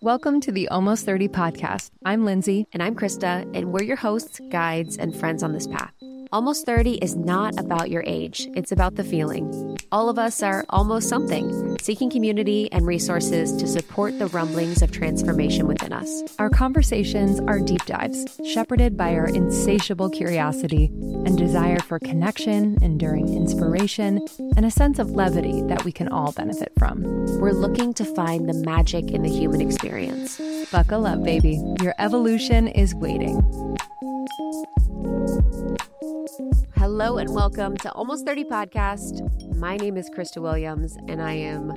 Welcome to the Almost 30 podcast. I'm Lindsay. And I'm Krista, and we're your hosts, guides, and friends on this path. Almost 30 is not about your age, it's about the feeling. All of us are almost something, seeking community and resources to support the rumblings of transformation within us. Our conversations are deep dives, shepherded by our insatiable curiosity and desire for connection, enduring inspiration, and a sense of levity that we can all benefit from. We're looking to find the magic in the human experience. Buckle up, baby. Your evolution is waiting. Hello and welcome to Almost 30 Podcast. My name is Krista Williams and I am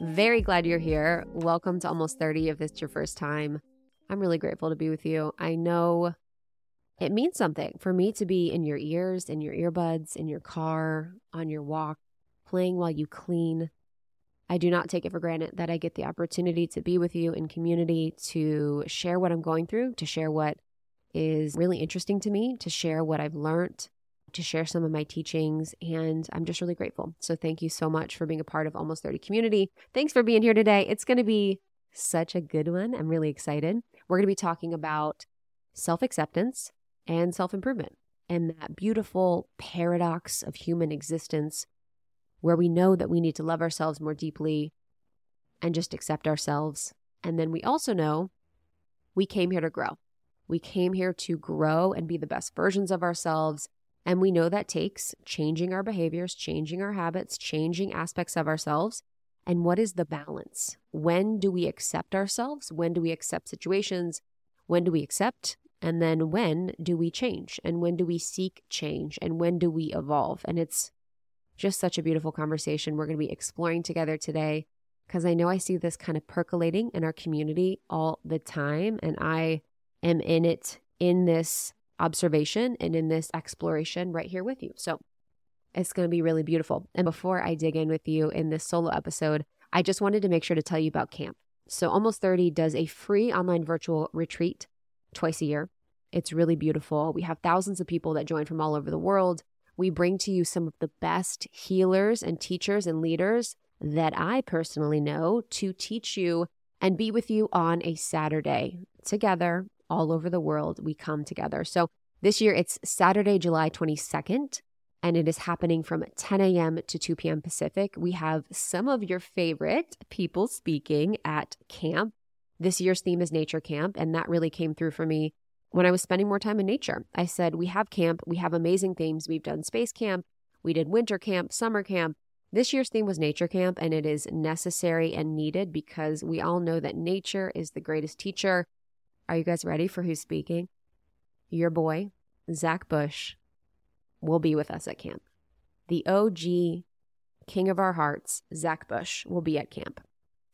very glad you're here. Welcome to Almost 30 if it's your first time. I'm really grateful to be with you. I know it means something for me to be in your ears, in your earbuds, in your car, on your walk, playing while you clean. I do not take it for granted that I get the opportunity to be with you in community, to share what I'm going through, to share what is really interesting to me, to share what I've learned, to share some of my teachings. And I'm just really grateful. So thank you so much for being a part of Almost 30 community. Thanks for being here today. It's going to be such a good one. I'm really excited. We're going to be talking about self acceptance and self improvement and that beautiful paradox of human existence where we know that we need to love ourselves more deeply and just accept ourselves. And then we also know we came here to grow. We came here to grow and be the best versions of ourselves and we know that takes changing our behaviors, changing our habits, changing aspects of ourselves. And what is the balance? When do we accept ourselves? When do we accept situations? When do we accept? And then when do we change? And when do we seek change? And when do we evolve? And it's just such a beautiful conversation we're going to be exploring together today because I know I see this kind of percolating in our community all the time. And I am in it in this observation and in this exploration right here with you. So it's going to be really beautiful. And before I dig in with you in this solo episode, I just wanted to make sure to tell you about camp. So Almost 30 does a free online virtual retreat twice a year. It's really beautiful. We have thousands of people that join from all over the world. We bring to you some of the best healers and teachers and leaders that I personally know to teach you and be with you on a Saturday together all over the world. We come together. So this year it's Saturday, July 22nd, and it is happening from 10 a.m. to 2 p.m. Pacific. We have some of your favorite people speaking at camp. This year's theme is nature camp, and that really came through for me when I was spending more time in nature. I said, We have camp, we have amazing themes. We've done space camp, we did winter camp, summer camp. This year's theme was nature camp, and it is necessary and needed because we all know that nature is the greatest teacher. Are you guys ready for who's speaking? Your boy, Zach Bush, will be with us at camp. The OG king of our hearts, Zach Bush, will be at camp.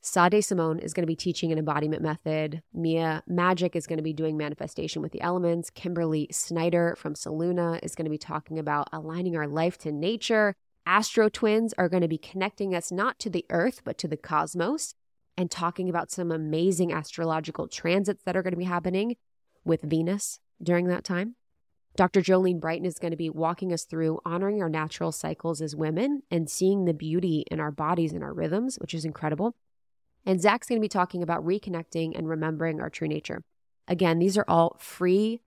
Sade Simone is going to be teaching an embodiment method. Mia Magic is going to be doing manifestation with the elements. Kimberly Snyder from Solluna is going to be talking about aligning our life to nature. Astro twins are going to be connecting us not to the earth, but to the cosmos and talking about some amazing astrological transits that are going to be happening with Venus during that time. Dr. Jolene Brighten is going to be walking us through honoring our natural cycles as women and seeing the beauty in our bodies and our rhythms, which is incredible. And Zach's going to be talking about reconnecting and remembering our true nature. Again, these are all free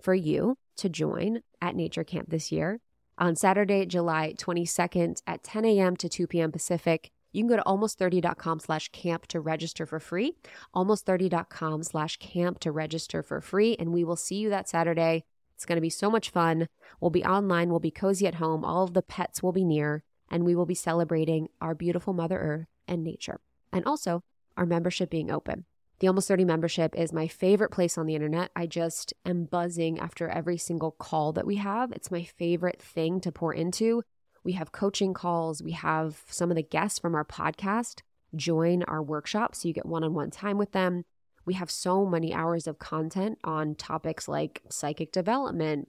for you to join at Nature Camp this year on Saturday, July 22nd at 10 a.m. to 2 p.m. Pacific. You can go to almost30.com slash camp to register for free. Almost30.com slash camp to register for free. And we will see you that Saturday. It's going to be so much fun. We'll be online. We'll be cozy at home. All of the pets will be near. And we will be celebrating our beautiful Mother Earth and nature. And also our membership being open. The Almost 30 membership is my favorite place on the internet. I just am buzzing after every single call that we have. It's my favorite thing to pour into. We have coaching calls. We have some of the guests from our podcast join our workshop. So you get one on one time with them. We have so many hours of content on topics like psychic development,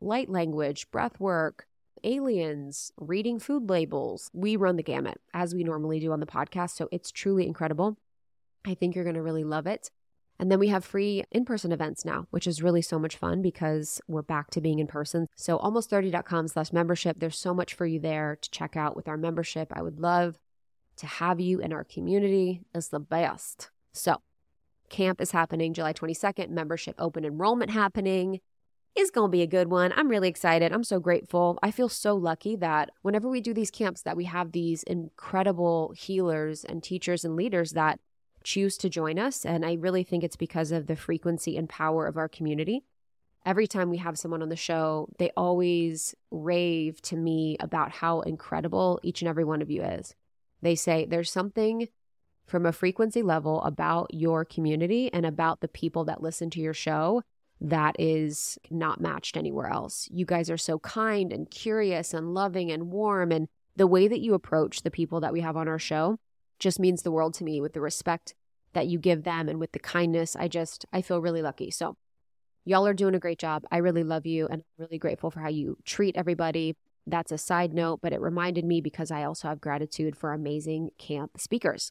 light language, breath work, aliens, reading food labels. We run the gamut as we normally do on the podcast. So it's truly incredible. I think you're going to really love it. And then we have free in person events now, which is really so much fun because we're back to being in person. So almost30.com slash membership. There's so much for you there to check out with our membership. I would love to have you in our community. It's the best. So camp is happening July 22nd, membership open enrollment happening is going to be a good one. I'm really excited. I'm so grateful. I feel so lucky that whenever we do these camps that we have these incredible healers and teachers and leaders that choose to join us and I really think it's because of the frequency and power of our community. Every time we have someone on the show, they always rave to me about how incredible each and every one of you is. They say there's something from a frequency level about your community and about the people that listen to your show that is not matched anywhere else. You guys are so kind and curious and loving and warm. And the way that you approach the people that we have on our show just means the world to me with the respect that you give them and with the kindness. I just, I feel really lucky. So, y'all are doing a great job. I really love you and I'm really grateful for how you treat everybody. That's a side note, but it reminded me because I also have gratitude for amazing camp speakers.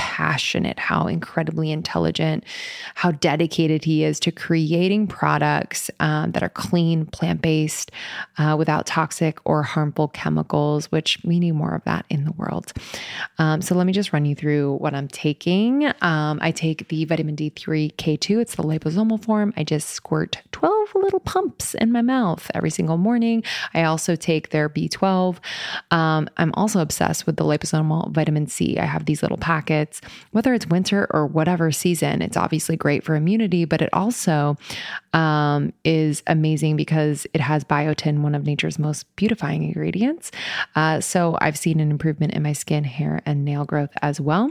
passionate, how incredibly intelligent, how dedicated he is to creating products um, that are clean, plant based, uh, without toxic or harmful chemicals, which we need more of that in the world. Um, so let me just run you through what I'm taking. Um, I take the vitamin D3 K2, it's the liposomal form. I just squirt 12 little pumps in my mouth every single morning. I also take their B12. Um, I'm also obsessed with the liposomal vitamin C. I have these little packets whether it's winter or whatever season, it's obviously great for immunity, but it also um, is amazing because it has biotin, one of nature's most beautifying ingredients. Uh, so I've seen an improvement in my skin, hair, and nail growth as well.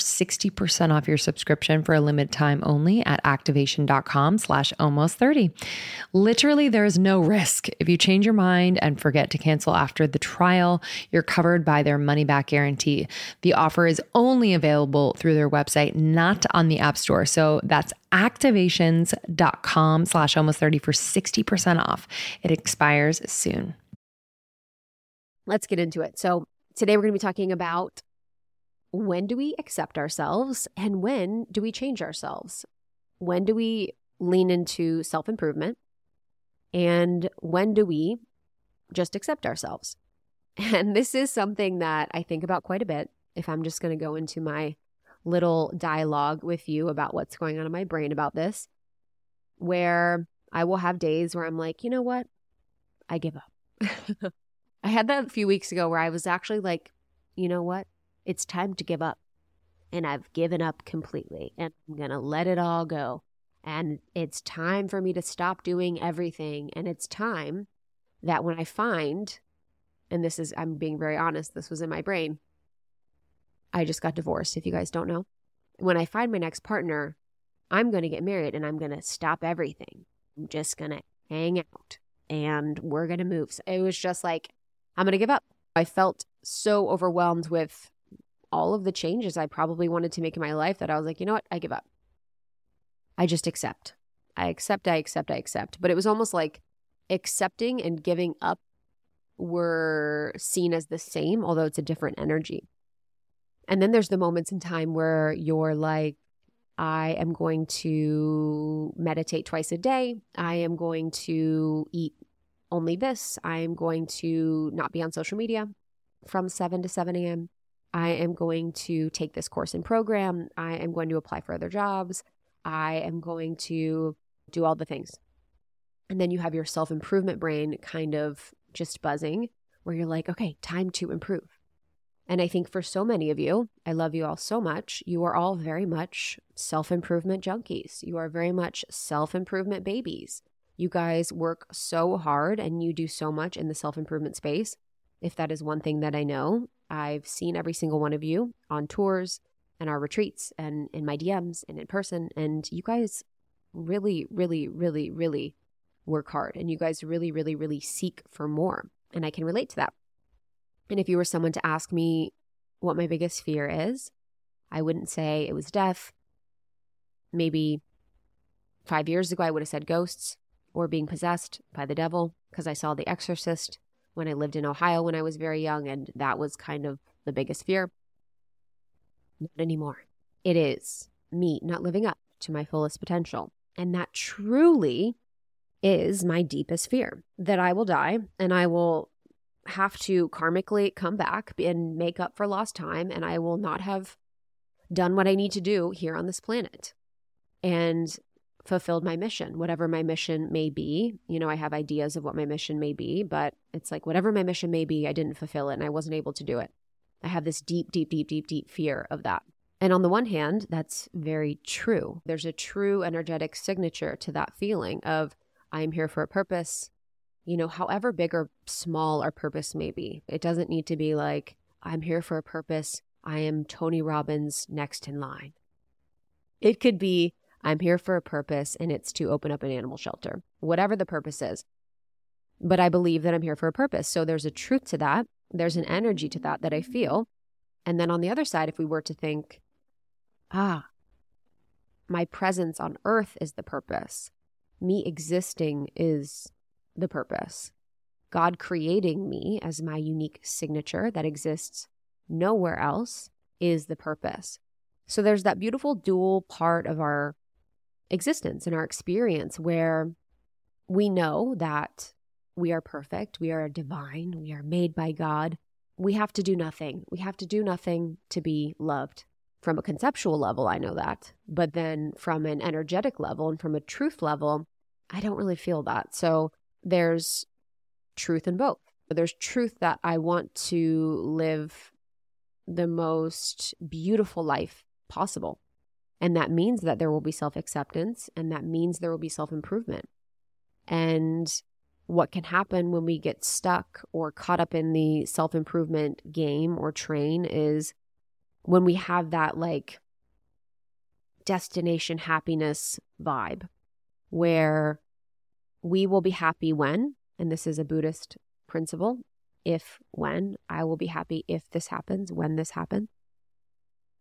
60% off your subscription for a limited time only at activation.com slash almost 30. Literally, there is no risk. If you change your mind and forget to cancel after the trial, you're covered by their money back guarantee. The offer is only available through their website, not on the App Store. So that's activations.com slash almost 30 for 60% off. It expires soon. Let's get into it. So today we're going to be talking about when do we accept ourselves and when do we change ourselves? When do we lean into self improvement? And when do we just accept ourselves? And this is something that I think about quite a bit. If I'm just going to go into my little dialogue with you about what's going on in my brain about this, where I will have days where I'm like, you know what? I give up. I had that a few weeks ago where I was actually like, you know what? It's time to give up. And I've given up completely and I'm going to let it all go. And it's time for me to stop doing everything. And it's time that when I find, and this is, I'm being very honest, this was in my brain. I just got divorced, if you guys don't know. When I find my next partner, I'm going to get married and I'm going to stop everything. I'm just going to hang out and we're going to move. So it was just like, I'm going to give up. I felt so overwhelmed with all of the changes I probably wanted to make in my life that I was like, you know what? I give up. I just accept. I accept, I accept, I accept. But it was almost like accepting and giving up were seen as the same, although it's a different energy. And then there's the moments in time where you're like, I am going to meditate twice a day. I am going to eat only this. I am going to not be on social media from 7 to 7 a.m. I am going to take this course and program. I am going to apply for other jobs. I am going to do all the things. And then you have your self improvement brain kind of just buzzing where you're like, okay, time to improve. And I think for so many of you, I love you all so much. You are all very much self improvement junkies. You are very much self improvement babies. You guys work so hard and you do so much in the self improvement space. If that is one thing that I know, I've seen every single one of you on tours and our retreats and in my DMs and in person. And you guys really, really, really, really work hard. And you guys really, really, really seek for more. And I can relate to that. And if you were someone to ask me what my biggest fear is, I wouldn't say it was death. Maybe five years ago, I would have said ghosts or being possessed by the devil because I saw The Exorcist when I lived in Ohio when I was very young, and that was kind of the biggest fear. Not anymore. It is me not living up to my fullest potential. And that truly is my deepest fear that I will die and I will have to karmically come back and make up for lost time, and I will not have done what I need to do here on this planet. And fulfilled my mission, whatever my mission may be. You know, I have ideas of what my mission may be, but it's like whatever my mission may be, I didn't fulfill it and I wasn't able to do it. I have this deep, deep, deep, deep, deep fear of that. And on the one hand, that's very true. There's a true energetic signature to that feeling of I am here for a purpose. You know, however big or small our purpose may be, it doesn't need to be like, I'm here for a purpose. I am Tony Robbins next in line. It could be, I'm here for a purpose, and it's to open up an animal shelter, whatever the purpose is. But I believe that I'm here for a purpose. So there's a truth to that. There's an energy to that that I feel. And then on the other side, if we were to think, ah, my presence on earth is the purpose, me existing is the purpose. God creating me as my unique signature that exists nowhere else is the purpose. So there's that beautiful dual part of our existence and our experience where we know that we are perfect, we are divine, we are made by God. We have to do nothing. We have to do nothing to be loved. From a conceptual level, I know that. But then from an energetic level and from a truth level, I don't really feel that. So there's truth in both. There's truth that I want to live the most beautiful life possible. And that means that there will be self acceptance and that means there will be self improvement. And what can happen when we get stuck or caught up in the self improvement game or train is when we have that like destination happiness vibe where we will be happy when, and this is a Buddhist principle, if when, I will be happy if this happens, when this happens.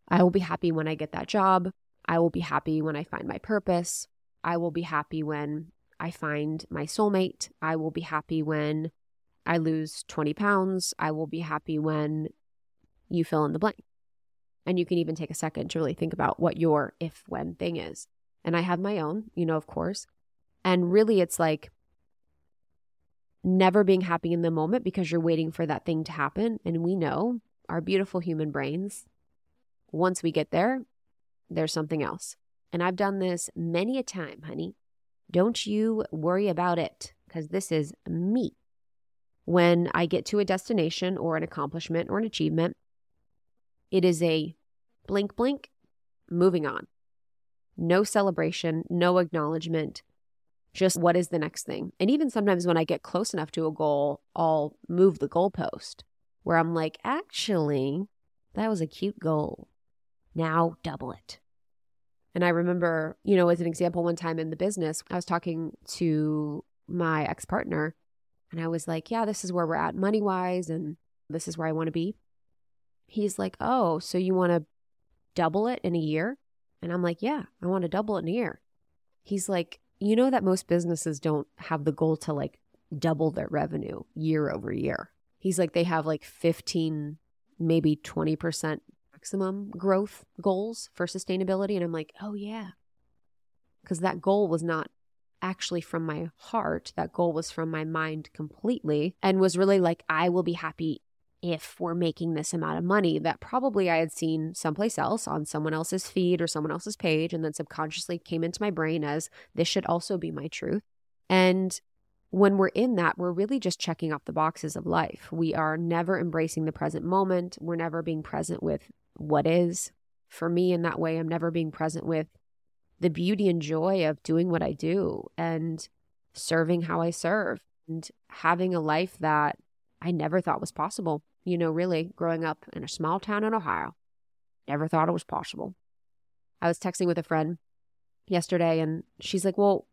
I will be happy when I get that job. I will be happy when I find my purpose. I will be happy when I find my soulmate. I will be happy when I lose 20 pounds. I will be happy when you fill in the blank. And you can even take a second to really think about what your if when thing is. And I have my own, you know, of course. And really, it's like never being happy in the moment because you're waiting for that thing to happen. And we know our beautiful human brains, once we get there, there's something else. And I've done this many a time, honey. Don't you worry about it because this is me. When I get to a destination or an accomplishment or an achievement, it is a blink, blink, moving on. No celebration, no acknowledgement, just what is the next thing. And even sometimes when I get close enough to a goal, I'll move the goalpost where I'm like, actually, that was a cute goal. Now double it. And I remember, you know, as an example, one time in the business, I was talking to my ex partner and I was like, yeah, this is where we're at money wise and this is where I want to be. He's like, oh, so you want to double it in a year? And I'm like, yeah, I want to double it in a year. He's like, you know that most businesses don't have the goal to like double their revenue year over year. He's like, they have like 15, maybe 20% maximum growth goals for sustainability. And I'm like, oh, yeah. Because that goal was not actually from my heart. That goal was from my mind completely and was really like, I will be happy if we're making this amount of money that probably I had seen someplace else on someone else's feed or someone else's page, and then subconsciously came into my brain as this should also be my truth. And when we're in that, we're really just checking off the boxes of life. We are never embracing the present moment. We're never being present with what is. For me, in that way, I'm never being present with the beauty and joy of doing what I do and serving how I serve and having a life that I never thought was possible. You know, really, growing up in a small town in Ohio, never thought it was possible. I was texting with a friend yesterday and she's like, Well,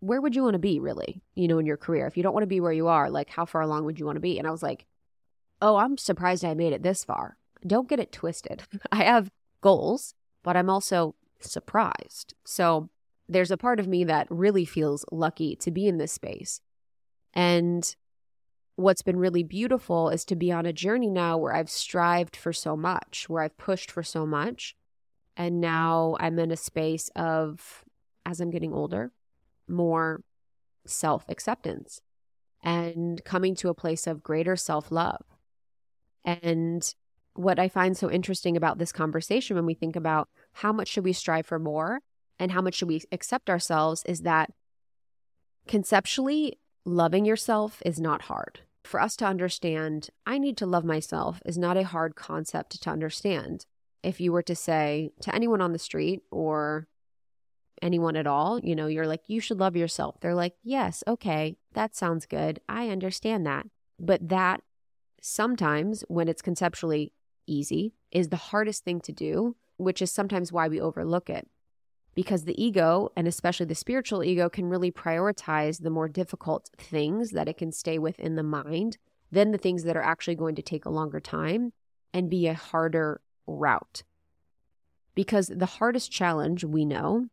where would you want to be really, you know, in your career? If you don't want to be where you are, like how far along would you want to be? And I was like, Oh, I'm surprised I made it this far. Don't get it twisted. I have goals, but I'm also surprised. So there's a part of me that really feels lucky to be in this space. And what's been really beautiful is to be on a journey now where I've strived for so much, where I've pushed for so much. And now I'm in a space of, as I'm getting older, more self acceptance and coming to a place of greater self love. And what I find so interesting about this conversation when we think about how much should we strive for more and how much should we accept ourselves is that conceptually, loving yourself is not hard. For us to understand, I need to love myself is not a hard concept to understand. If you were to say to anyone on the street or anyone at all, you know, you're like, you should love yourself. They're like, yes, okay, that sounds good. I understand that. But that sometimes, when it's conceptually easy is the hardest thing to do, which is sometimes why we overlook it. Because the ego, and especially the spiritual ego, can really prioritize the more difficult things that it can stay within the mind than the things that are actually going to take a longer time and be a harder route. Because the hardest challenge we know,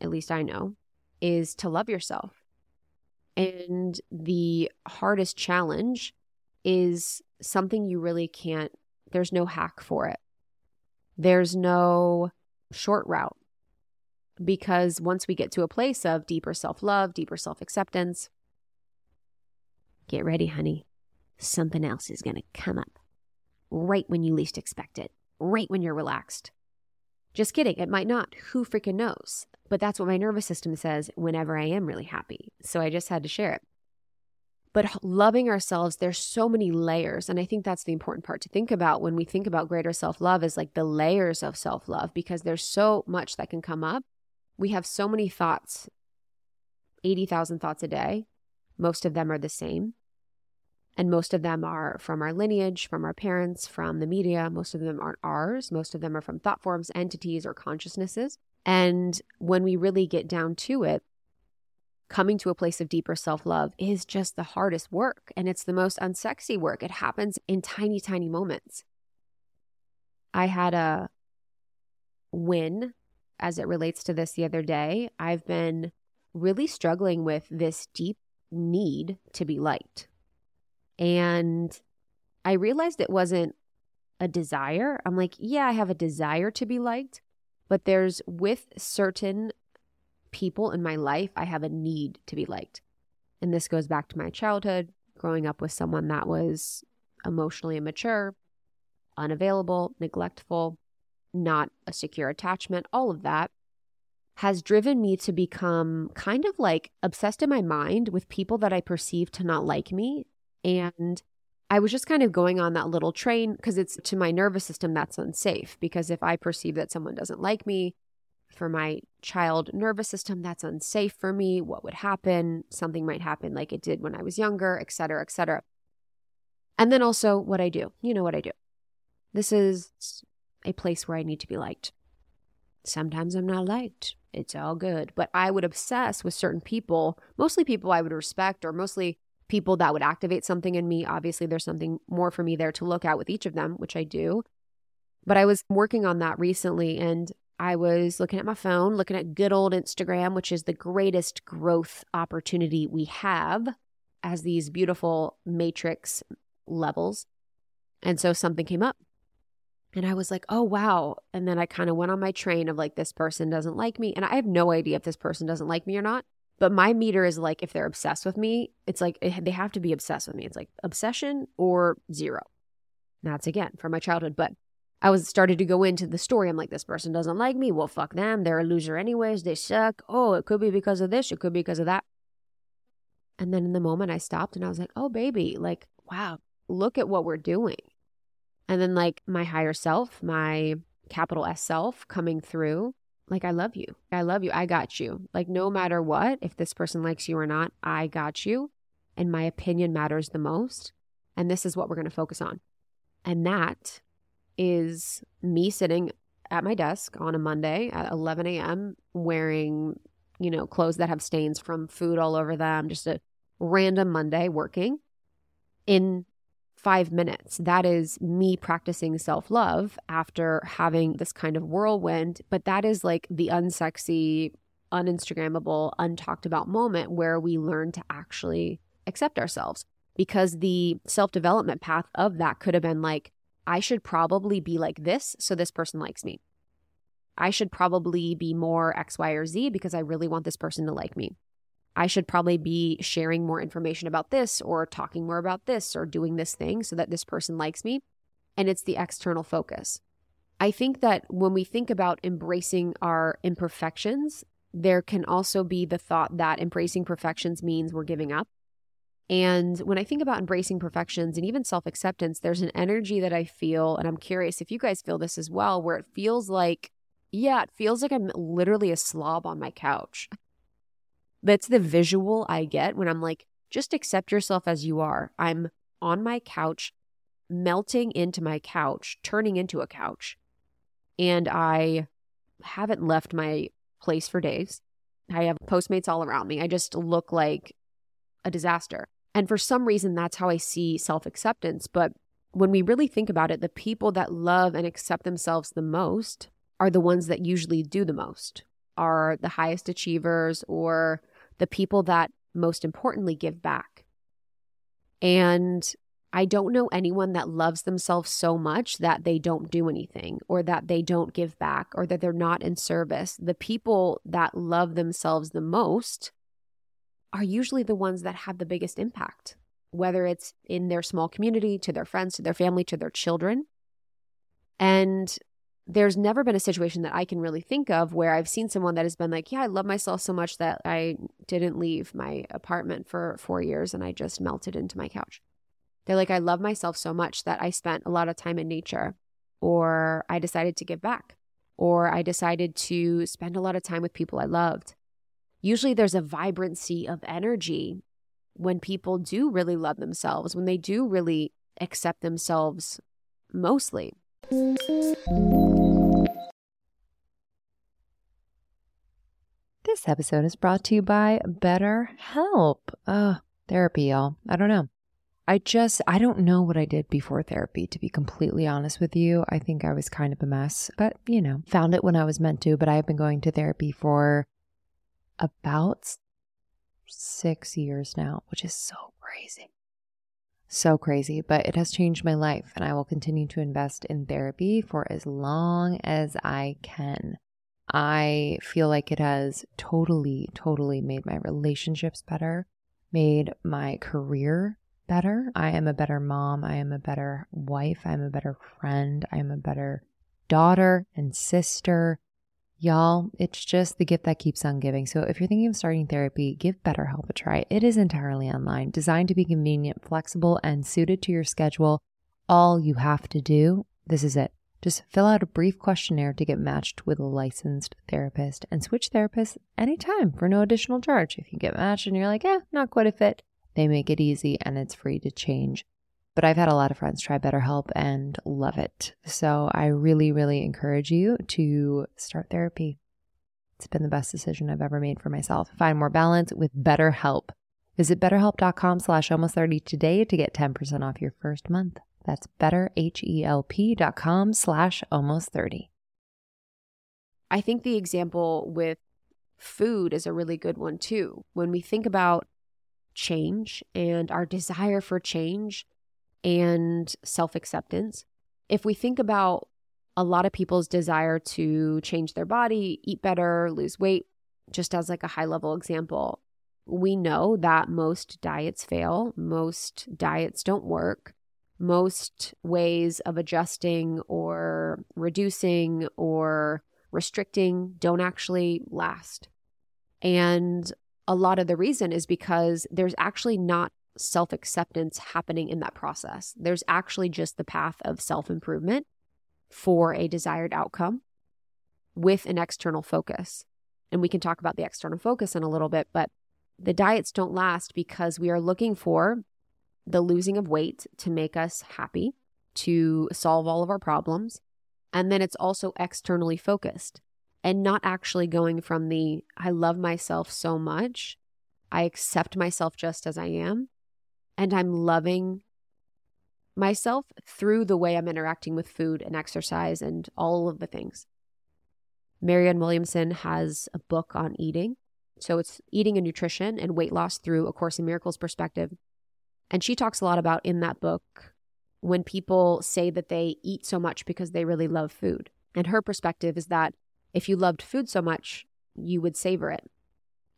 at least I know, is to love yourself. And the hardest challenge is something you really can't there's no hack for it. There's no short route. Because once we get to a place of deeper self love, deeper self acceptance, get ready, honey. Something else is going to come up right when you least expect it, right when you're relaxed. Just kidding, it might not. Who freaking knows? But that's what my nervous system says whenever I am really happy. So I just had to share it. But loving ourselves, there's so many layers. And I think that's the important part to think about when we think about greater self love is like the layers of self love because there's so much that can come up. We have so many thoughts, 80,000 thoughts a day. Most of them are the same. And most of them are from our lineage, from our parents, from the media. Most of them aren't ours. Most of them are from thought forms, entities, or consciousnesses. And when we really get down to it, coming to a place of deeper self love is just the hardest work and it's the most unsexy work. It happens in tiny, tiny moments. I had a win as it relates to this the other day. I've been really struggling with this deep need to be liked. And I realized it wasn't a desire. I'm like, yeah, I have a desire to be liked, but there's with certain people in my life, I have a need to be liked. And this goes back to my childhood, growing up with someone that was emotionally immature, unavailable, neglectful, not a secure attachment, all of that has driven me to become kind of like obsessed in my mind with people that I perceive to not like me. And I was just kind of going on that little train because it's to my nervous system that's unsafe. Because if I perceive that someone doesn't like me, for my child nervous system that's unsafe for me what would happen? Something might happen like it did when i was younger et cetera et cetera. And then also what i do. You know what i do. This is a place where i need to be liked. Sometimes i'm not liked. It's all good. But i would obsess with certain people mostly people i would respect or mostly people that would activate something in me. Obviously there's something more for me there to look at with each of them which i do. But I was working on that recently and I was looking at my phone, looking at good old Instagram, which is the greatest growth opportunity we have as these beautiful matrix levels. And so something came up. And I was like, oh, wow. And then I kind of went on my train of like, this person doesn't like me. And I have no idea if this person doesn't like me or not. But my meter is like, if they're obsessed with me, it's like they have to be obsessed with me. It's like obsession or zero. That's again from my childhood. But I was started to go into the story. I'm like, this person doesn't like me. Well, fuck them. They're a loser anyways. They suck. Oh, it could be because of this. It could be because of that. And then in the moment I stopped and I was like, oh, baby, like, wow, look at what we're doing. And then, like, my higher self, my capital S self coming through, like, I love you. I love you. I got you. Like, no matter what, if this person likes you or not, I got you. And my opinion matters the most. And this is what we're going to focus on. And that is me sitting at my desk on a Monday at 11 a.m. wearing, you know, clothes that have stains from food all over them, just a random Monday working in five minutes. That is me practicing self love after having this kind of whirlwind. But that is like the unsexy, uninstagrammable, untalked about moment where we learn to actually accept ourselves. Because the self development path of that could have been like, I should probably be like this so this person likes me. I should probably be more X, Y, or Z because I really want this person to like me. I should probably be sharing more information about this or talking more about this or doing this thing so that this person likes me. And it's the external focus. I think that when we think about embracing our imperfections, there can also be the thought that embracing perfections means we're giving up and when I think about embracing perfections and even self acceptance, there's an energy that I feel, and I'm curious if you guys feel this as well, where it feels like, yeah, it feels like I'm literally a slob on my couch. That's the visual I get when I'm like, just accept yourself as you are. I'm on my couch, melting into my couch, turning into a couch. And I haven't left my place for days. I have Postmates all around me. I just look like a disaster. And for some reason, that's how I see self acceptance. But when we really think about it, the people that love and accept themselves the most are the ones that usually do the most, are the highest achievers, or the people that most importantly give back. And I don't know anyone that loves themselves so much that they don't do anything or that they don't give back or that they're not in service. The people that love themselves the most are usually the ones that have the biggest impact, whether it's in their small community, to their friends, to their family, to their children. And there's never been a situation that I can really think of where I've seen someone that has been like, Yeah, I love myself so much that I didn't leave my apartment for four years and I just melted into my couch. They're like, I love myself so much that I spent a lot of time in nature, or I decided to give back, or I decided to spend a lot of time with people I loved. Usually there's a vibrancy of energy when people do really love themselves, when they do really accept themselves mostly. This episode is brought to you by BetterHelp. Uh, therapy, y'all. I don't know. I just, I don't know what I did before therapy, to be completely honest with you. I think I was kind of a mess, but you know, found it when I was meant to. But I've been going to therapy for about six years now, which is so crazy. So crazy, but it has changed my life, and I will continue to invest in therapy for as long as I can. I feel like it has totally, totally made my relationships better, made my career better. I am a better mom. I am a better wife. I am a better friend. I am a better daughter and sister. Y'all, it's just the gift that keeps on giving. So if you're thinking of starting therapy, give BetterHelp a try. It is entirely online, designed to be convenient, flexible, and suited to your schedule. All you have to do, this is it. Just fill out a brief questionnaire to get matched with a licensed therapist and switch therapists anytime for no additional charge. If you get matched and you're like, eh, not quite a fit, they make it easy and it's free to change. But I've had a lot of friends try BetterHelp and love it. So I really, really encourage you to start therapy. It's been the best decision I've ever made for myself. Find more balance with BetterHelp. Visit betterhelp.com slash almost 30 today to get 10% off your first month. That's betterhelp.com slash almost 30. I think the example with food is a really good one too. When we think about change and our desire for change and self acceptance. If we think about a lot of people's desire to change their body, eat better, lose weight, just as like a high level example, we know that most diets fail, most diets don't work. Most ways of adjusting or reducing or restricting don't actually last. And a lot of the reason is because there's actually not self acceptance happening in that process. There's actually just the path of self improvement for a desired outcome with an external focus. And we can talk about the external focus in a little bit, but the diets don't last because we are looking for the losing of weight to make us happy, to solve all of our problems. And then it's also externally focused and not actually going from the I love myself so much, I accept myself just as I am, and I'm loving myself through the way I'm interacting with food and exercise and all of the things. Marianne Williamson has a book on eating. So it's eating and nutrition and weight loss through a Course in Miracles perspective. And she talks a lot about in that book when people say that they eat so much because they really love food. And her perspective is that if you loved food so much, you would savor it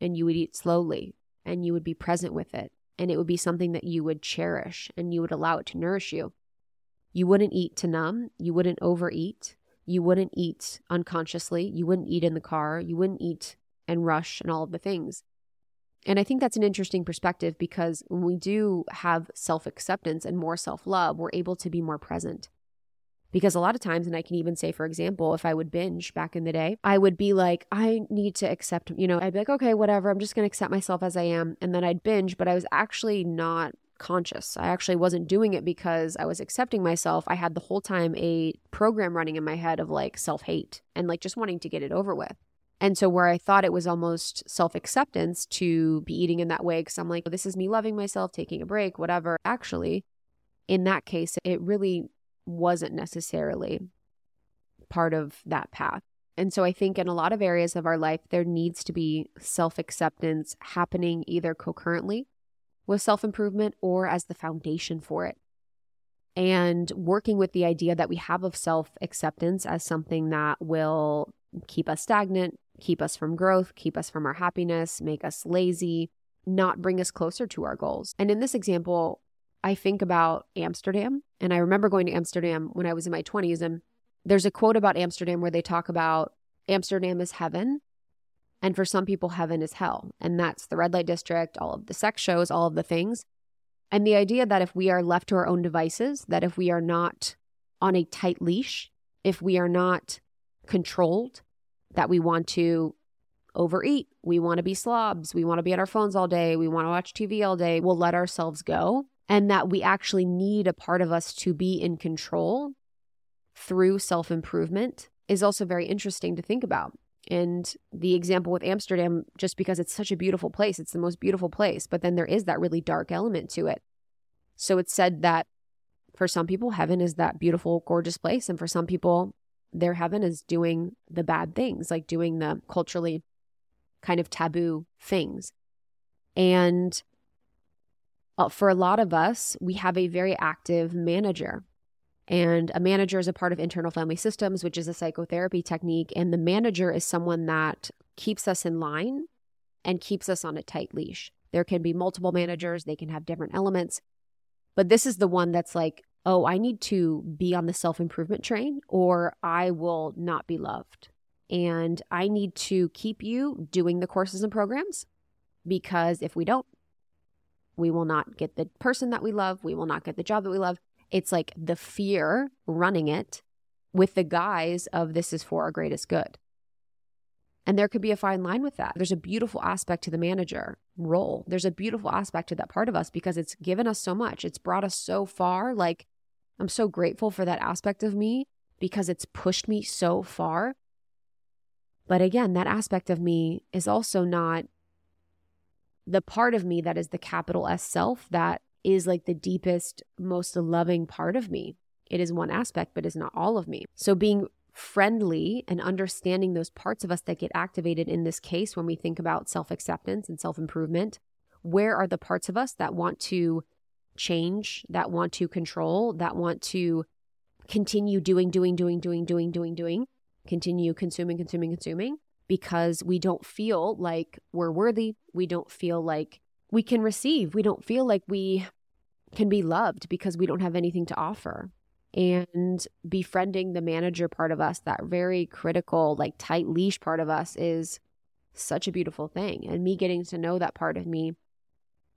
and you would eat slowly and you would be present with it. And it would be something that you would cherish and you would allow it to nourish you. You wouldn't eat to numb. You wouldn't overeat. You wouldn't eat unconsciously. You wouldn't eat in the car. You wouldn't eat and rush and all of the things. And I think that's an interesting perspective because when we do have self acceptance and more self love, we're able to be more present. Because a lot of times, and I can even say, for example, if I would binge back in the day, I would be like, I need to accept, you know, I'd be like, okay, whatever, I'm just going to accept myself as I am. And then I'd binge, but I was actually not conscious. I actually wasn't doing it because I was accepting myself. I had the whole time a program running in my head of like self hate and like just wanting to get it over with. And so, where I thought it was almost self acceptance to be eating in that way, because I'm like, this is me loving myself, taking a break, whatever. Actually, in that case, it really wasn't necessarily part of that path. And so I think in a lot of areas of our life, there needs to be self acceptance happening either concurrently with self improvement or as the foundation for it. and working with the idea that we have of self acceptance as something that will keep us stagnant, keep us from growth, keep us from our happiness, make us lazy, not bring us closer to our goals. And in this example, I think about Amsterdam. And I remember going to Amsterdam when I was in my 20s. And there's a quote about Amsterdam where they talk about Amsterdam is heaven. And for some people, heaven is hell. And that's the red light district, all of the sex shows, all of the things. And the idea that if we are left to our own devices, that if we are not on a tight leash, if we are not controlled, that we want to overeat, we want to be slobs, we want to be on our phones all day, we want to watch TV all day, we'll let ourselves go. And that we actually need a part of us to be in control through self improvement is also very interesting to think about. And the example with Amsterdam, just because it's such a beautiful place, it's the most beautiful place, but then there is that really dark element to it. So it's said that for some people, heaven is that beautiful, gorgeous place. And for some people, their heaven is doing the bad things, like doing the culturally kind of taboo things. And uh, for a lot of us, we have a very active manager. And a manager is a part of internal family systems, which is a psychotherapy technique. And the manager is someone that keeps us in line and keeps us on a tight leash. There can be multiple managers, they can have different elements. But this is the one that's like, oh, I need to be on the self improvement train or I will not be loved. And I need to keep you doing the courses and programs because if we don't, we will not get the person that we love. We will not get the job that we love. It's like the fear running it with the guise of this is for our greatest good. And there could be a fine line with that. There's a beautiful aspect to the manager role. There's a beautiful aspect to that part of us because it's given us so much. It's brought us so far. Like, I'm so grateful for that aspect of me because it's pushed me so far. But again, that aspect of me is also not the part of me that is the capital S self that is like the deepest, most loving part of me. It is one aspect, but is not all of me. So being friendly and understanding those parts of us that get activated in this case when we think about self acceptance and self improvement. Where are the parts of us that want to change, that want to control, that want to continue doing, doing, doing, doing, doing, doing, doing, continue consuming, consuming, consuming because we don't feel like we're worthy. We don't feel like we can receive. We don't feel like we can be loved because we don't have anything to offer and befriending the manager part of us, that very critical, like tight leash part of us, is such a beautiful thing. And me getting to know that part of me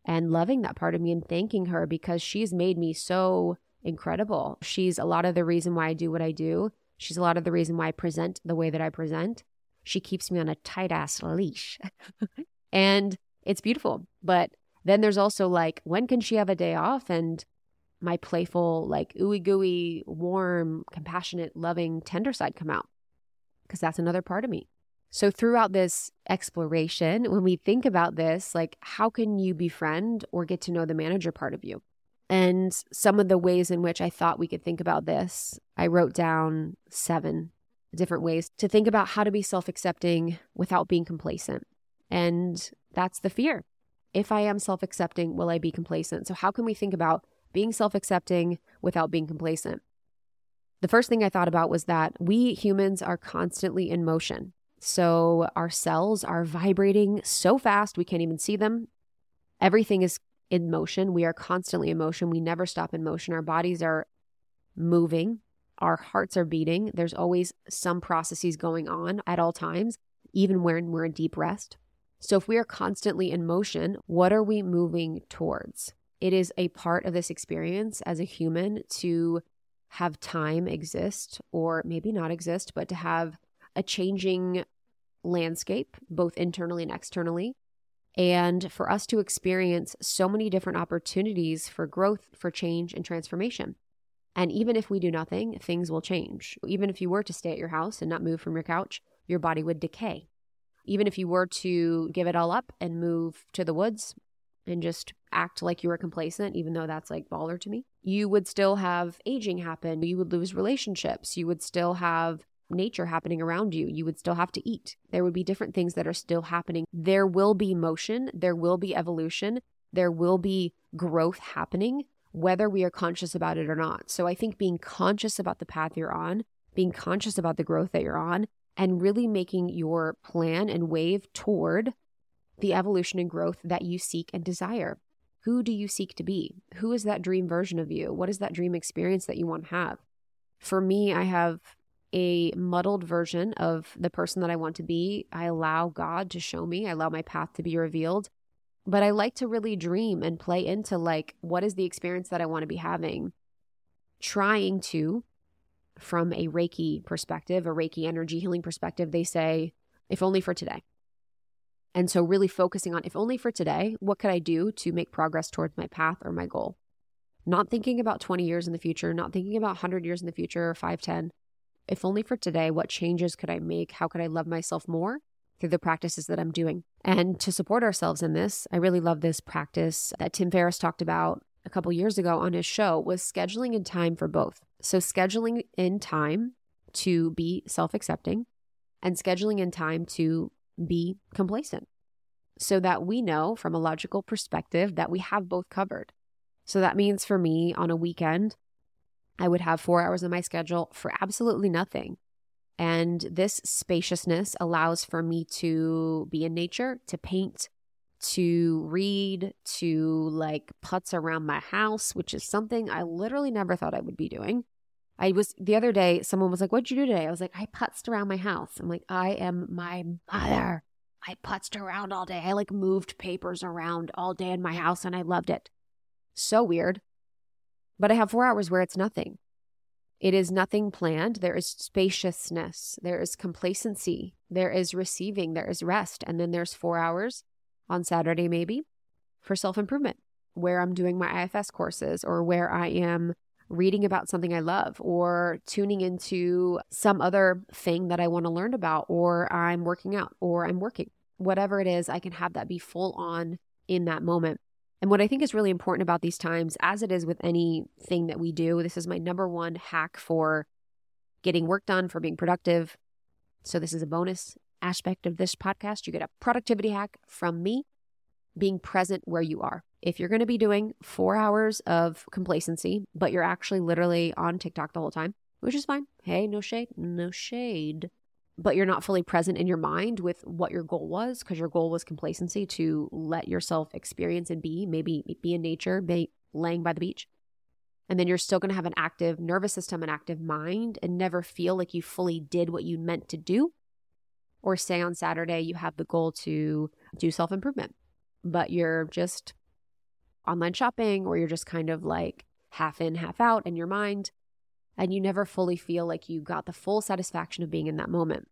and loving that part of me and thanking her because she's made me so incredible. She's a lot of the reason why I do what I do. She's a lot of the reason why I present the way that I present. She keeps me on a tight ass leash. and it's beautiful. But then there's also like, when can she have a day off? And my playful, like ooey gooey, warm, compassionate, loving, tender side come out because that's another part of me. So, throughout this exploration, when we think about this, like how can you befriend or get to know the manager part of you? And some of the ways in which I thought we could think about this, I wrote down seven different ways to think about how to be self accepting without being complacent. And that's the fear. If I am self accepting, will I be complacent? So, how can we think about being self accepting without being complacent. The first thing I thought about was that we humans are constantly in motion. So our cells are vibrating so fast, we can't even see them. Everything is in motion. We are constantly in motion. We never stop in motion. Our bodies are moving, our hearts are beating. There's always some processes going on at all times, even when we're in deep rest. So if we are constantly in motion, what are we moving towards? it is a part of this experience as a human to have time exist or maybe not exist, but to have a changing landscape, both internally and externally. And for us to experience so many different opportunities for growth, for change, and transformation. And even if we do nothing, things will change. Even if you were to stay at your house and not move from your couch, your body would decay. Even if you were to give it all up and move to the woods, and just act like you were complacent, even though that's like baller to me, you would still have aging happen. You would lose relationships. You would still have nature happening around you. You would still have to eat. There would be different things that are still happening. There will be motion. There will be evolution. There will be growth happening whether we are conscious about it or not. So I think being conscious about the path you're on, being conscious about the growth that you're on, and really making your plan and wave toward the evolution and growth that you seek and desire. Who do you seek to be? Who is that dream version of you? What is that dream experience that you want to have? For me, I have a muddled version of the person that I want to be. I allow God to show me, I allow my path to be revealed. But I like to really dream and play into like, what is the experience that I want to be having? Trying to, from a Reiki perspective, a Reiki energy healing perspective, they say, if only for today. And so, really focusing on if only for today, what could I do to make progress towards my path or my goal? Not thinking about 20 years in the future, not thinking about 100 years in the future or 5, 10. If only for today, what changes could I make? How could I love myself more through the practices that I'm doing? And to support ourselves in this, I really love this practice that Tim Ferriss talked about a couple years ago on his show was scheduling in time for both. So scheduling in time to be self-accepting and scheduling in time to be complacent so that we know from a logical perspective that we have both covered. So that means for me on a weekend, I would have four hours in my schedule for absolutely nothing. And this spaciousness allows for me to be in nature, to paint, to read, to like putz around my house, which is something I literally never thought I would be doing. I was the other day, someone was like, What'd you do today? I was like, I putzed around my house. I'm like, I am my mother. I putzed around all day. I like moved papers around all day in my house and I loved it. So weird. But I have four hours where it's nothing. It is nothing planned. There is spaciousness. There is complacency. There is receiving. There is rest. And then there's four hours on Saturday, maybe, for self improvement, where I'm doing my IFS courses or where I am reading about something I love or tuning into some other thing that I want to learn about, or I'm working out or I'm working. Whatever it is, I can have that be full on in that moment. And what I think is really important about these times, as it is with anything that we do, this is my number one hack for getting work done, for being productive. So, this is a bonus aspect of this podcast. You get a productivity hack from me being present where you are. If you're going to be doing four hours of complacency, but you're actually literally on TikTok the whole time, which is fine. Hey, no shade, no shade. But you're not fully present in your mind with what your goal was because your goal was complacency to let yourself experience and be, maybe be in nature, be laying by the beach. And then you're still going to have an active nervous system, an active mind, and never feel like you fully did what you meant to do. Or say on Saturday, you have the goal to do self improvement, but you're just online shopping or you're just kind of like half in, half out in your mind, and you never fully feel like you got the full satisfaction of being in that moment.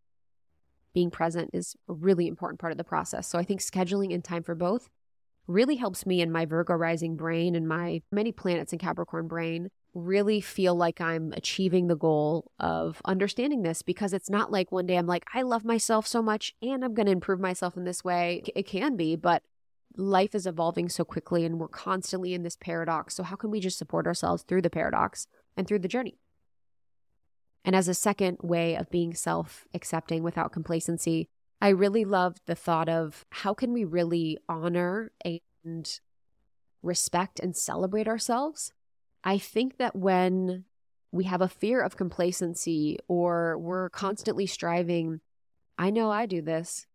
Being present is a really important part of the process. So I think scheduling in time for both really helps me in my Virgo rising brain and my many planets in Capricorn brain really feel like I'm achieving the goal of understanding this because it's not like one day I'm like, I love myself so much and I'm going to improve myself in this way. It can be, but life is evolving so quickly and we're constantly in this paradox. So, how can we just support ourselves through the paradox and through the journey? And as a second way of being self accepting without complacency, I really love the thought of how can we really honor and respect and celebrate ourselves? I think that when we have a fear of complacency or we're constantly striving, I know I do this,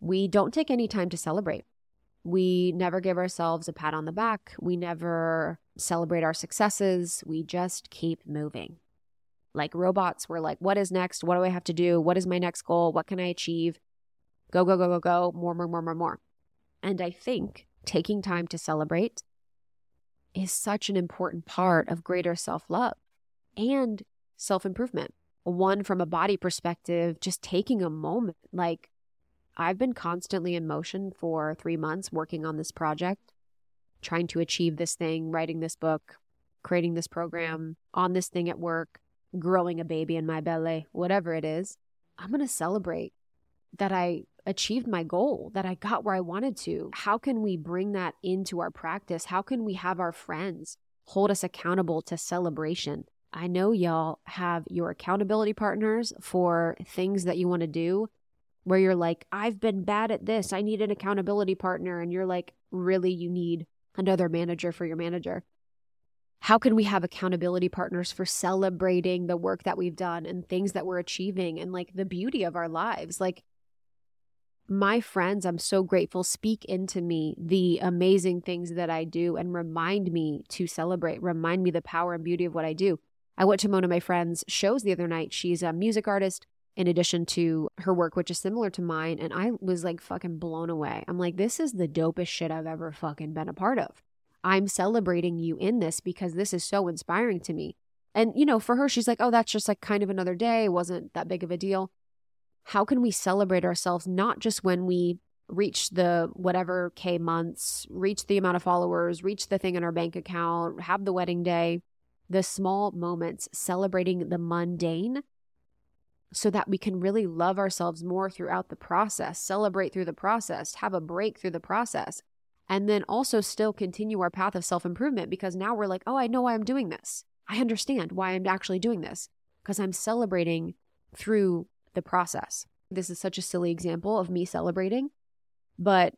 we don't take any time to celebrate. We never give ourselves a pat on the back. We never celebrate our successes. We just keep moving. Like robots, we're like, what is next? What do I have to do? What is my next goal? What can I achieve? Go, go, go, go, go. More, more, more, more, more. And I think taking time to celebrate is such an important part of greater self love and self improvement. One, from a body perspective, just taking a moment, like I've been constantly in motion for three months working on this project, trying to achieve this thing, writing this book, creating this program, on this thing at work, growing a baby in my belly, whatever it is. I'm going to celebrate that I achieved my goal, that I got where I wanted to. How can we bring that into our practice? How can we have our friends hold us accountable to celebration? I know y'all have your accountability partners for things that you want to do where you're like, I've been bad at this. I need an accountability partner. And you're like, really, you need another manager for your manager. How can we have accountability partners for celebrating the work that we've done and things that we're achieving and like the beauty of our lives? Like, my friends, I'm so grateful, speak into me the amazing things that I do and remind me to celebrate, remind me the power and beauty of what I do. I went to one of my friends' shows the other night. She's a music artist in addition to her work, which is similar to mine. And I was like fucking blown away. I'm like, this is the dopest shit I've ever fucking been a part of. I'm celebrating you in this because this is so inspiring to me. And, you know, for her, she's like, oh, that's just like kind of another day. It wasn't that big of a deal how can we celebrate ourselves not just when we reach the whatever K months, reach the amount of followers, reach the thing in our bank account, have the wedding day, the small moments, celebrating the mundane so that we can really love ourselves more throughout the process, celebrate through the process, have a break through the process, and then also still continue our path of self improvement because now we're like, oh, I know why I'm doing this. I understand why I'm actually doing this because I'm celebrating through the process. This is such a silly example of me celebrating, but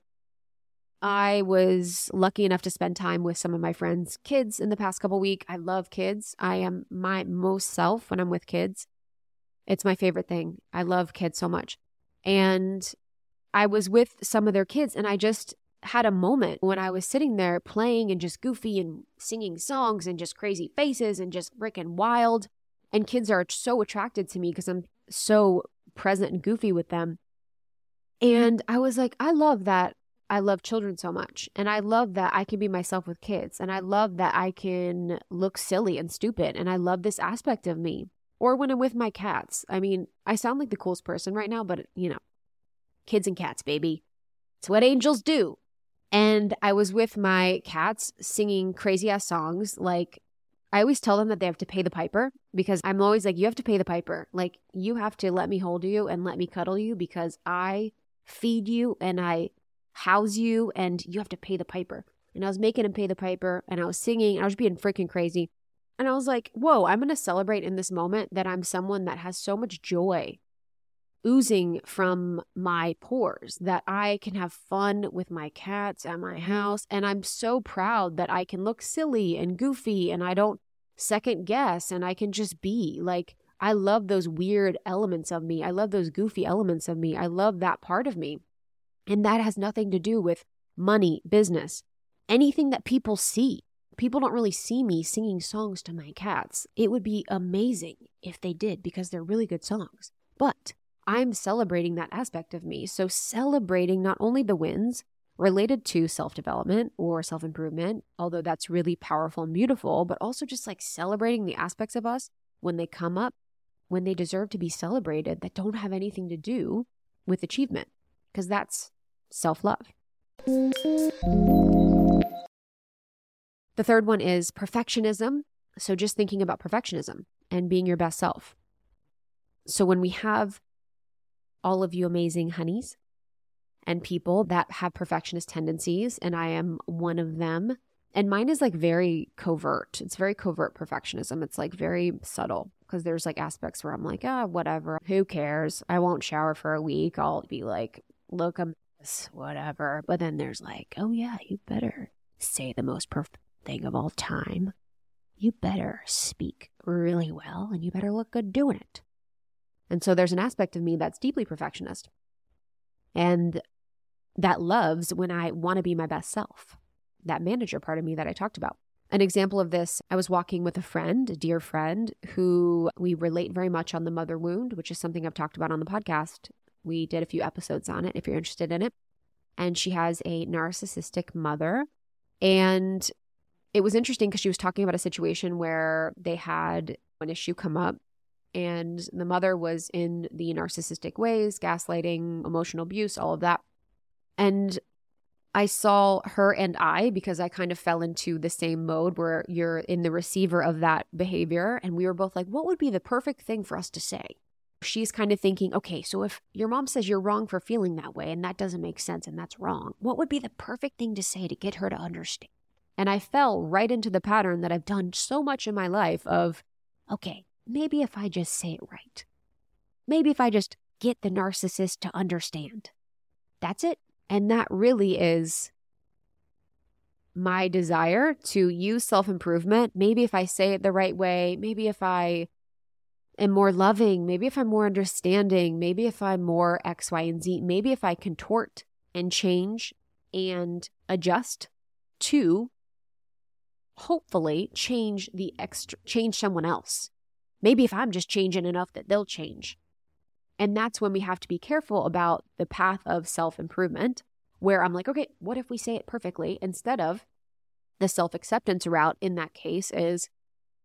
I was lucky enough to spend time with some of my friends' kids in the past couple week. I love kids. I am my most self when I'm with kids. It's my favorite thing. I love kids so much. And I was with some of their kids and I just had a moment when I was sitting there playing and just goofy and singing songs and just crazy faces and just freaking wild. And kids are so attracted to me because I'm so present and goofy with them. Mm-hmm. And I was like, I love that I love children so much. And I love that I can be myself with kids. And I love that I can look silly and stupid. And I love this aspect of me. Or when I'm with my cats. I mean, I sound like the coolest person right now, but you know, kids and cats, baby. It's what angels do. And I was with my cats singing crazy ass songs like I always tell them that they have to pay the piper because I'm always like, you have to pay the piper. Like, you have to let me hold you and let me cuddle you because I feed you and I house you and you have to pay the piper. And I was making him pay the piper and I was singing. I was being freaking crazy. And I was like, whoa, I'm going to celebrate in this moment that I'm someone that has so much joy oozing from my pores, that I can have fun with my cats at my mm-hmm. house. And I'm so proud that I can look silly and goofy and I don't second guess and I can just be. Like, I love those weird elements of me. I love those goofy elements of me. I love that part of me. And that has nothing to do with money, business, anything that people see. People don't really see me singing songs to my cats. It would be amazing if they did because they're really good songs. But I'm celebrating that aspect of me. So, celebrating not only the wins related to self development or self improvement, although that's really powerful and beautiful, but also just like celebrating the aspects of us when they come up, when they deserve to be celebrated that don't have anything to do with achievement, because that's self love. The third one is perfectionism. So, just thinking about perfectionism and being your best self. So, when we have all of you amazing honeys and people that have perfectionist tendencies, and I am one of them. And mine is like very covert. It's very covert perfectionism. It's like very subtle because there's like aspects where I'm like, ah, oh, whatever. Who cares? I won't shower for a week. I'll be like, look, I'm this, whatever. But then there's like, oh yeah, you better say the most perfect thing of all time. You better speak really well and you better look good doing it. And so there's an aspect of me that's deeply perfectionist and that loves when I want to be my best self, that manager part of me that I talked about. An example of this, I was walking with a friend, a dear friend, who we relate very much on the mother wound, which is something I've talked about on the podcast. We did a few episodes on it if you're interested in it. And she has a narcissistic mother. And it was interesting because she was talking about a situation where they had an issue come up and the mother was in the narcissistic ways, gaslighting, emotional abuse, all of that. And I saw her and I, because I kind of fell into the same mode where you're in the receiver of that behavior. And we were both like, what would be the perfect thing for us to say? She's kind of thinking, okay, so if your mom says you're wrong for feeling that way and that doesn't make sense and that's wrong, what would be the perfect thing to say to get her to understand? And I fell right into the pattern that I've done so much in my life of, okay, maybe if I just say it right. Maybe if I just get the narcissist to understand. That's it. And that really is my desire to use self improvement, maybe if I say it the right way, maybe if I am more loving, maybe if I'm more understanding, maybe if I'm more X, Y, and Z, maybe if I contort and change and adjust to hopefully change the extra change someone else. Maybe if I'm just changing enough that they'll change. And that's when we have to be careful about the path of self improvement where I'm like, okay, what if we say it perfectly instead of the self acceptance route in that case is,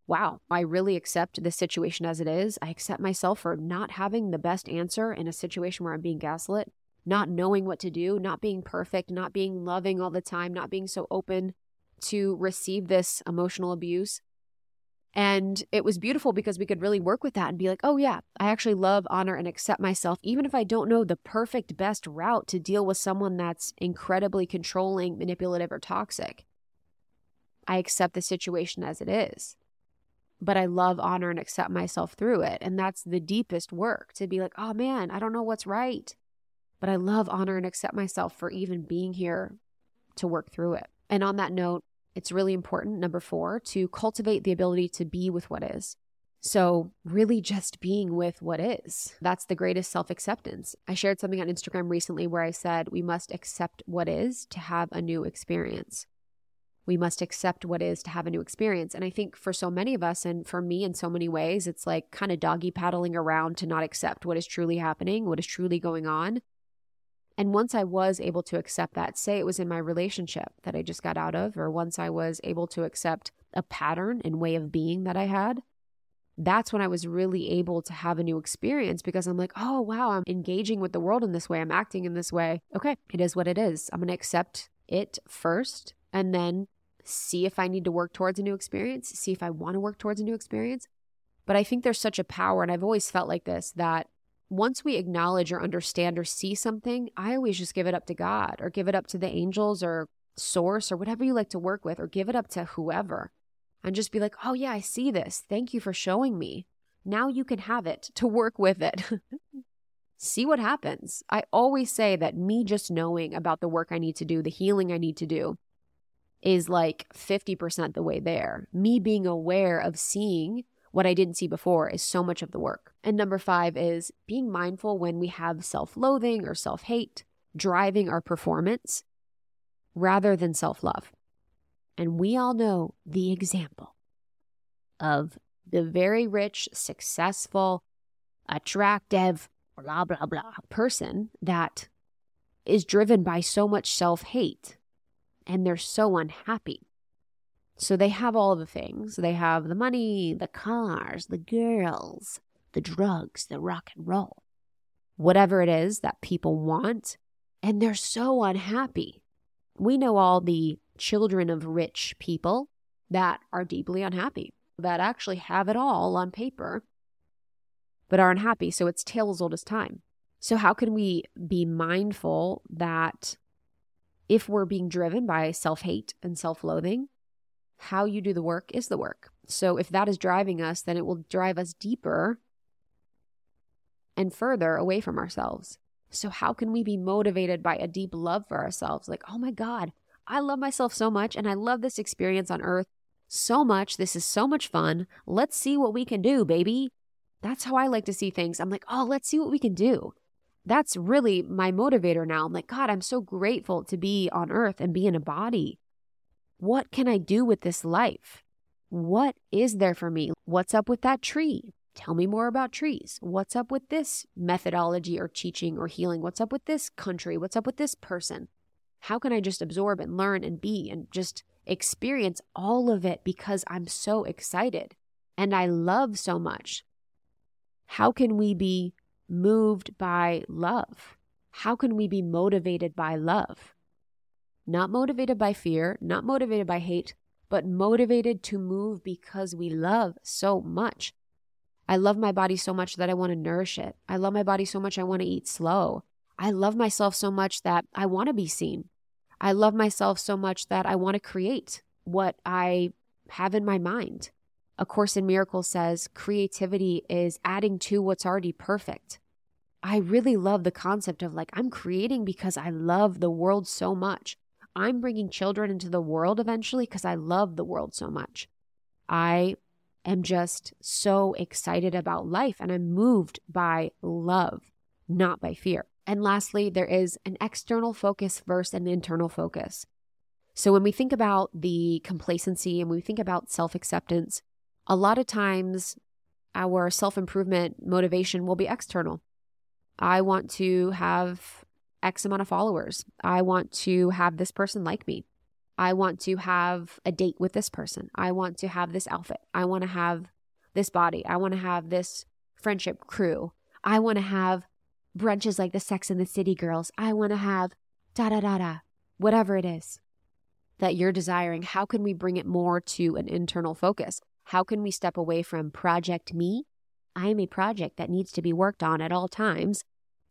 wow, I really accept the situation as it is. I accept myself for not having the best answer in a situation where I'm being gaslit, not knowing what to do, not being perfect, not being loving all the time, not being so open to receive this emotional abuse. And it was beautiful because we could really work with that and be like, oh, yeah, I actually love, honor, and accept myself, even if I don't know the perfect, best route to deal with someone that's incredibly controlling, manipulative, or toxic. I accept the situation as it is. But I love, honor, and accept myself through it. And that's the deepest work to be like, oh man, I don't know what's right. But I love, honor, and accept myself for even being here to work through it. And on that note, it's really important, number four, to cultivate the ability to be with what is. So, really just being with what is. That's the greatest self acceptance. I shared something on Instagram recently where I said we must accept what is to have a new experience. We must accept what is to have a new experience. And I think for so many of us, and for me in so many ways, it's like kind of doggy paddling around to not accept what is truly happening, what is truly going on. And once I was able to accept that, say it was in my relationship that I just got out of, or once I was able to accept a pattern and way of being that I had, that's when I was really able to have a new experience because I'm like, oh, wow, I'm engaging with the world in this way. I'm acting in this way. Okay, it is what it is. I'm going to accept it first and then see if I need to work towards a new experience, see if I want to work towards a new experience. But I think there's such a power, and I've always felt like this that once we acknowledge or understand or see something, I always just give it up to God or give it up to the angels or source or whatever you like to work with or give it up to whoever and just be like, oh, yeah, I see this. Thank you for showing me. Now you can have it to work with it. see what happens. I always say that me just knowing about the work I need to do, the healing I need to do, is like 50% the way there. Me being aware of seeing what I didn't see before is so much of the work. And number five is being mindful when we have self loathing or self hate driving our performance rather than self love. And we all know the example of the very rich, successful, attractive, blah, blah, blah person that is driven by so much self hate and they're so unhappy. So they have all the things. They have the money, the cars, the girls, the drugs, the rock and roll, whatever it is that people want. And they're so unhappy. We know all the children of rich people that are deeply unhappy, that actually have it all on paper, but are unhappy. So it's tale as old as time. So, how can we be mindful that if we're being driven by self hate and self loathing, how you do the work is the work. So if that is driving us, then it will drive us deeper and further away from ourselves. So, how can we be motivated by a deep love for ourselves? Like, oh my God, I love myself so much and I love this experience on earth so much. This is so much fun. Let's see what we can do, baby. That's how I like to see things. I'm like, oh, let's see what we can do. That's really my motivator now. I'm like, God, I'm so grateful to be on earth and be in a body what can I do with this life? What is there for me? What's up with that tree? Tell me more about trees. What's up with this methodology or teaching or healing? What's up with this country? What's up with this person? How can I just absorb and learn and be and just experience all of it because I'm so excited and I love so much? How can we be moved by love? How can we be motivated by love? Not motivated by fear, not motivated by hate, but motivated to move because we love so much. I love my body so much that I want to nourish it. I love my body so much I want to eat slow. I love myself so much that I want to be seen. I love myself so much that I want to create what I have in my mind. A Course in Miracles says creativity is adding to what's already perfect. I really love the concept of like, I'm creating because I love the world so much. I'm bringing children into the world eventually because I love the world so much. I am just so excited about life and I'm moved by love, not by fear. And lastly, there is an external focus versus an internal focus. So when we think about the complacency and we think about self acceptance, a lot of times our self improvement motivation will be external. I want to have X amount of followers. I want to have this person like me. I want to have a date with this person. I want to have this outfit. I want to have this body. I want to have this friendship crew. I want to have brunches like the Sex and the City girls. I want to have da da da da, whatever it is that you're desiring. How can we bring it more to an internal focus? How can we step away from project me? I am a project that needs to be worked on at all times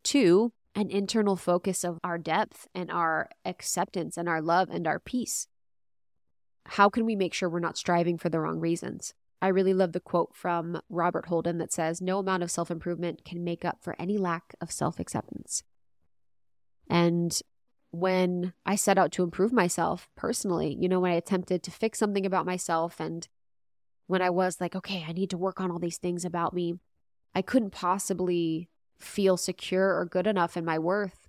to an internal focus of our depth and our acceptance and our love and our peace. How can we make sure we're not striving for the wrong reasons? I really love the quote from Robert Holden that says, No amount of self improvement can make up for any lack of self acceptance. And when I set out to improve myself personally, you know, when I attempted to fix something about myself and when I was like, okay, I need to work on all these things about me, I couldn't possibly feel secure or good enough in my worth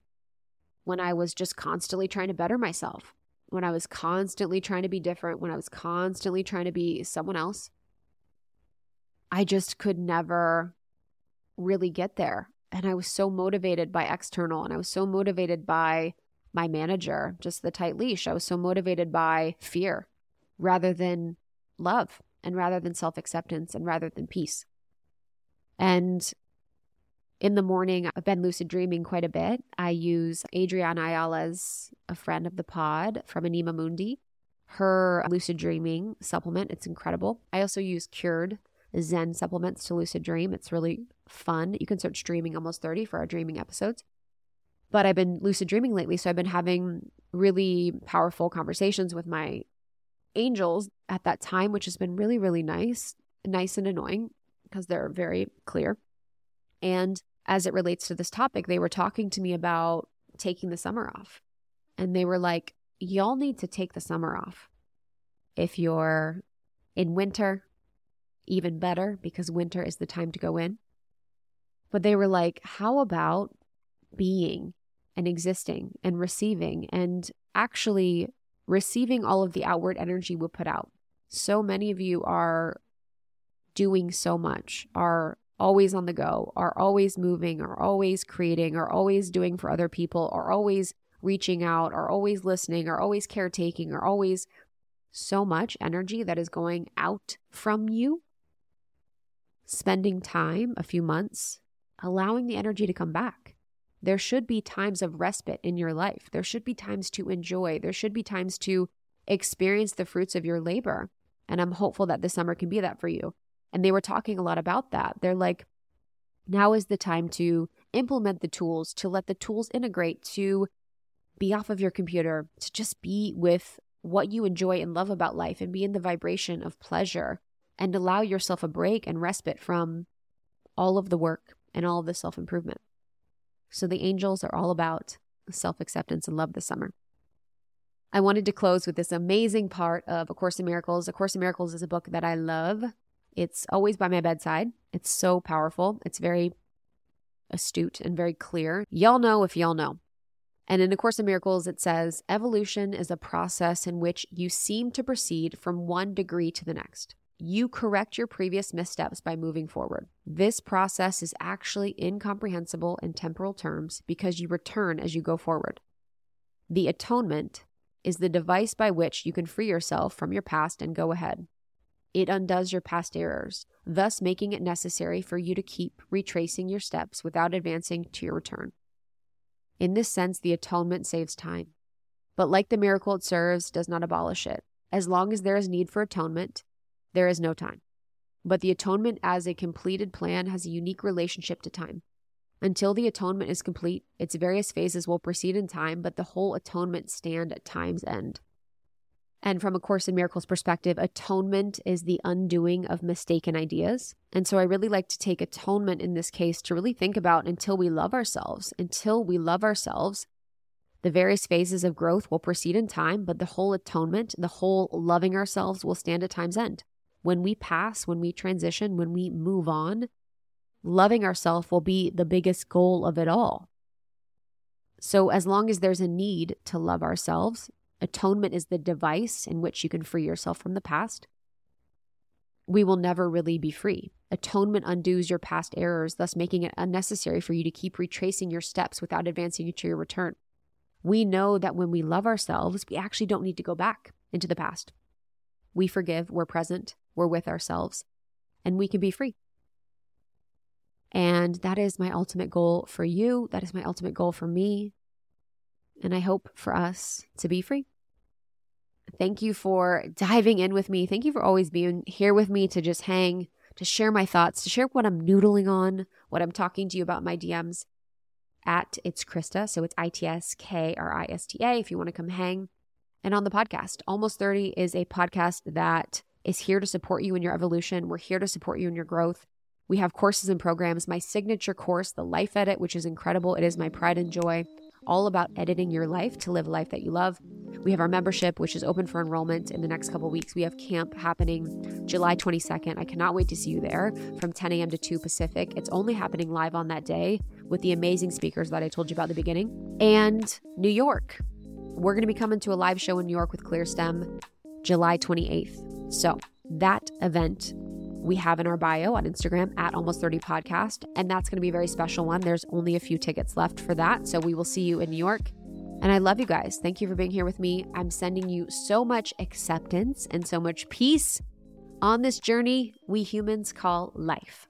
when I was just constantly trying to better myself, when I was constantly trying to be different, when I was constantly trying to be someone else. I just could never really get there. And I was so motivated by external and I was so motivated by my manager, just the tight leash. I was so motivated by fear rather than love and rather than self acceptance and rather than peace. And in the morning, I've been lucid dreaming quite a bit. I use Adriana Ayales a friend of the pod from Anima Mundi, her lucid dreaming supplement. It's incredible. I also use Cured Zen supplements to lucid dream. It's really fun. You can search Dreaming Almost 30 for our dreaming episodes. But I've been lucid dreaming lately. So I've been having really powerful conversations with my angels at that time, which has been really, really nice, nice and annoying because they're very clear. And as it relates to this topic, they were talking to me about taking the summer off. And they were like, y'all need to take the summer off. If you're in winter, even better because winter is the time to go in. But they were like, how about being and existing and receiving and actually receiving all of the outward energy we put out? So many of you are doing so much, are always on the go, are always moving, are always creating, are always doing for other people, are always reaching out, are always listening, are always caretaking, are always so much energy that is going out from you. Spending time, a few months, allowing the energy to come back. There should be times of respite in your life. There should be times to enjoy. There should be times to experience the fruits of your labor. And I'm hopeful that this summer can be that for you. And they were talking a lot about that. They're like, now is the time to implement the tools, to let the tools integrate, to be off of your computer, to just be with what you enjoy and love about life and be in the vibration of pleasure and allow yourself a break and respite from all of the work and all of the self improvement. So the angels are all about self acceptance and love this summer. I wanted to close with this amazing part of A Course in Miracles. A Course in Miracles is a book that I love. It's always by my bedside. It's so powerful. It's very astute and very clear. Y'all know if y'all know. And in A Course in Miracles, it says evolution is a process in which you seem to proceed from one degree to the next. You correct your previous missteps by moving forward. This process is actually incomprehensible in temporal terms because you return as you go forward. The atonement is the device by which you can free yourself from your past and go ahead. It undoes your past errors, thus making it necessary for you to keep retracing your steps without advancing to your return. In this sense, the atonement saves time. But like the miracle it serves, does not abolish it. As long as there is need for atonement, there is no time. But the atonement as a completed plan has a unique relationship to time. Until the atonement is complete, its various phases will proceed in time, but the whole atonement stand at time's end. And from a Course in Miracles perspective, atonement is the undoing of mistaken ideas. And so I really like to take atonement in this case to really think about until we love ourselves, until we love ourselves, The various phases of growth will proceed in time, but the whole atonement, the whole loving ourselves will stand at time's end. When we pass, when we transition, when we move on, loving ourselves will be the biggest goal of it all. So, as long as there's a need to love ourselves, atonement is the device in which you can free yourself from the past. We will never really be free. Atonement undoes your past errors, thus making it unnecessary for you to keep retracing your steps without advancing you to your return. We know that when we love ourselves, we actually don't need to go back into the past. We forgive, we're present, we're with ourselves, and we can be free. And that is my ultimate goal for you. That is my ultimate goal for me. And I hope for us to be free. Thank you for diving in with me. Thank you for always being here with me to just hang, to share my thoughts, to share what I'm noodling on, what I'm talking to you about my DMs at It's Krista. So it's I T S K R I S T A if you want to come hang. And on the podcast, Almost 30 is a podcast that is here to support you in your evolution. We're here to support you in your growth. We have courses and programs. My signature course, the Life Edit, which is incredible. It is my pride and joy, all about editing your life to live a life that you love. We have our membership, which is open for enrollment in the next couple weeks. We have camp happening July 22nd. I cannot wait to see you there from 10 a.m. to 2 Pacific. It's only happening live on that day with the amazing speakers that I told you about at the beginning. And New York. We're going to be coming to a live show in New York with ClearStem July 28th. So, that event we have in our bio on Instagram at almost 30 podcast. And that's going to be a very special one. There's only a few tickets left for that. So we will see you in New York. And I love you guys. Thank you for being here with me. I'm sending you so much acceptance and so much peace on this journey we humans call life.